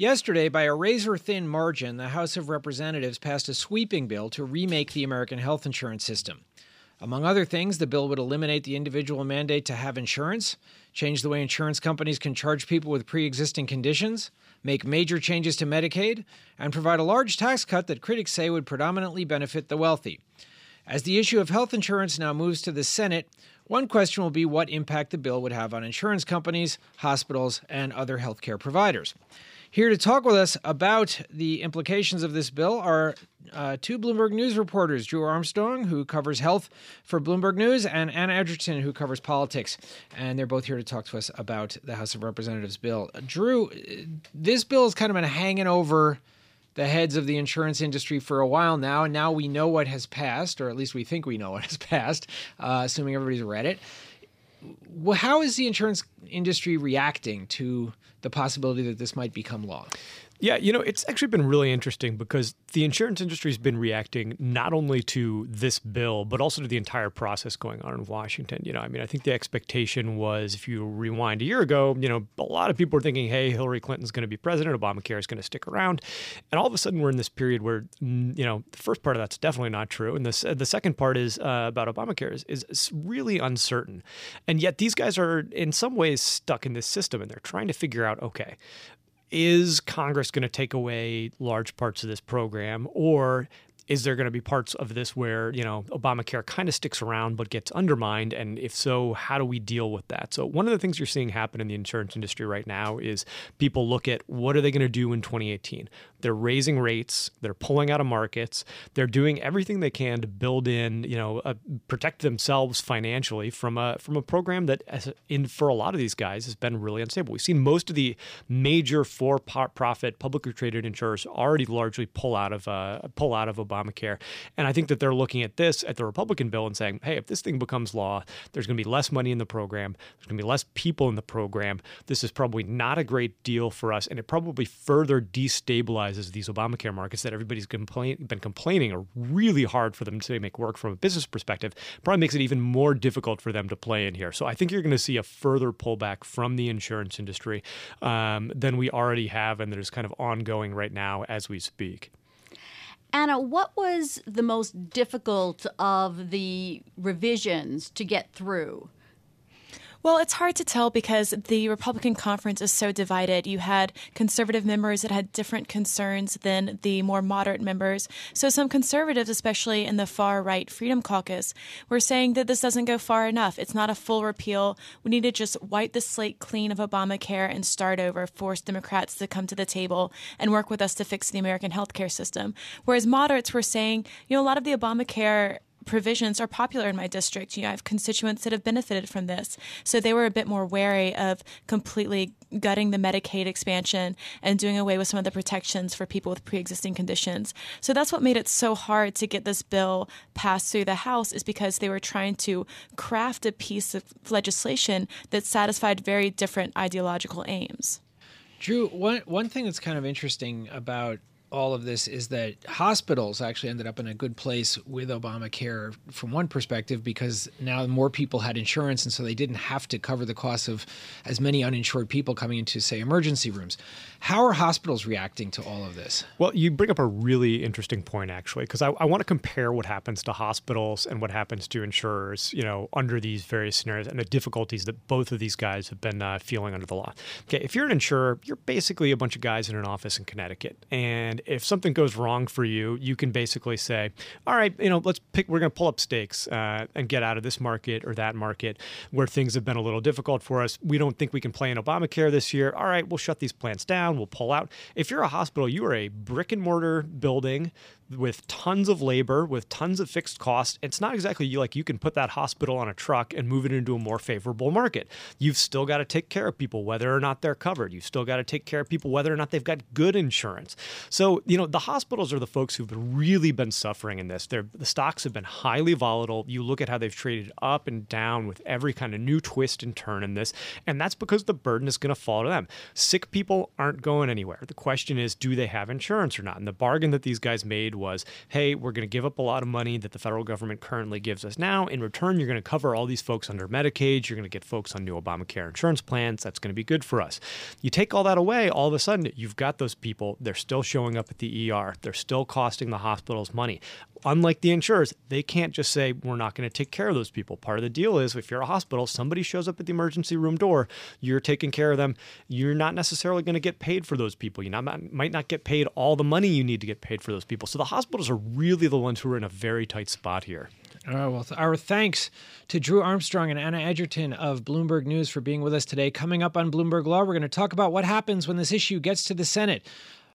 Yesterday, by a razor thin margin, the House of Representatives passed a sweeping bill to remake the American health insurance system. Among other things, the bill would eliminate the individual mandate to have insurance, change the way insurance companies can charge people with pre existing conditions, make major changes to Medicaid, and provide a large tax cut that critics say would predominantly benefit the wealthy. As the issue of health insurance now moves to the Senate, one question will be what impact the bill would have on insurance companies, hospitals, and other healthcare providers. Here to talk with us about the implications of this bill are uh, two Bloomberg News reporters, Drew Armstrong, who covers health for Bloomberg News, and Anna Edgerton, who covers politics. And they're both here to talk to us about the House of Representatives bill. Uh, Drew, this bill has kind of been hanging over the heads of the insurance industry for a while now, and now we know what has passed, or at least we think we know what has passed, uh, assuming everybody's read it. Well, how is the insurance industry reacting to the possibility that this might become law? Yeah, you know, it's actually been really interesting because the insurance industry has been reacting not only to this bill, but also to the entire process going on in Washington. You know, I mean, I think the expectation was if you rewind a year ago, you know, a lot of people were thinking, hey, Hillary Clinton's going to be president, Obamacare is going to stick around. And all of a sudden, we're in this period where, you know, the first part of that's definitely not true. And the, the second part is uh, about Obamacare is, is really uncertain. And yet, these guys are in some ways stuck in this system and they're trying to figure out okay, is Congress going to take away large parts of this program, or is there going to be parts of this where you know Obamacare kind of sticks around but gets undermined? And if so, how do we deal with that? So one of the things you're seeing happen in the insurance industry right now is people look at what are they going to do in 2018. They're raising rates, they're pulling out of markets, they're doing everything they can to build in, you know, uh, protect themselves financially from a from a program that, in for a lot of these guys, has been really unstable. We've seen most of the major for-profit publicly traded insurers already largely pull out of uh, pull out of Obamacare, and I think that they're looking at this at the Republican bill and saying, hey, if this thing becomes law, there's going to be less money in the program, there's going to be less people in the program. This is probably not a great deal for us, and it probably further destabilizes these Obamacare markets that everybody's complain, been complaining are really hard for them to make work from a business perspective, probably makes it even more difficult for them to play in here. So I think you're going to see a further pullback from the insurance industry um, than we already have, and that is kind of ongoing right now as we speak. Anna, what was the most difficult of the revisions to get through? Well, it's hard to tell because the Republican conference is so divided. You had conservative members that had different concerns than the more moderate members. So some conservatives, especially in the far right Freedom Caucus, were saying that this doesn't go far enough. It's not a full repeal. We need to just wipe the slate clean of Obamacare and start over, force Democrats to come to the table and work with us to fix the American healthcare system. Whereas moderates were saying, you know, a lot of the Obamacare provisions are popular in my district. You know, I have constituents that have benefited from this. So they were a bit more wary of completely gutting the Medicaid expansion and doing away with some of the protections for people with pre-existing conditions. So that's what made it so hard to get this bill passed through the House is because they were trying to craft a piece of legislation that satisfied very different ideological aims. Drew, one one thing that's kind of interesting about all of this is that hospitals actually ended up in a good place with Obamacare from one perspective because now more people had insurance and so they didn't have to cover the costs of as many uninsured people coming into, say, emergency rooms. How are hospitals reacting to all of this? Well, you bring up a really interesting point, actually, because I, I want to compare what happens to hospitals and what happens to insurers, you know, under these various scenarios and the difficulties that both of these guys have been uh, feeling under the law. Okay, if you're an insurer, you're basically a bunch of guys in an office in Connecticut, and if something goes wrong for you, you can basically say, all right, you know, let's pick, we're going to pull up stakes uh, and get out of this market or that market where things have been a little difficult for us. We don't think we can play in Obamacare this year. All right, we'll shut these plants down. We'll pull out. If you're a hospital, you are a brick and mortar building with tons of labor, with tons of fixed costs. It's not exactly like you can put that hospital on a truck and move it into a more favorable market. You've still got to take care of people whether or not they're covered. You've still got to take care of people whether or not they've got good insurance. So So, you know, the hospitals are the folks who've really been suffering in this. They're, the stocks have been highly volatile. You look at how they've traded up and down with every kind of new twist and turn in this, and that's because the burden is going to fall to them. Sick people aren't going anywhere. The question is, do they have insurance or not? And the bargain that these guys made was, hey, we're going to give up a lot of money that the federal government currently gives us now. In return, you're going to cover all these folks under Medicaid. You're going to get folks on new Obamacare insurance plans. That's going to be good for us. You take all that away, all of a sudden, you've got those people. They're still showing up at the ER. They're still costing the hospitals money. Unlike the insurers, they can't just say, we're not going to take care of those people. Part of the deal is if you're a hospital, somebody shows up at the emergency room door, you're taking care of them. You're not necessarily going to get paid for those people. You might not get paid all the money you need to get paid for those people. So the hospitals are really the ones who are in a very tight spot here. All right, well, our thanks to Drew Armstrong and Anna Edgerton of Bloomberg News for being with us today. Coming up on Bloomberg Law, we're going to talk about what happens when this issue gets to the Senate.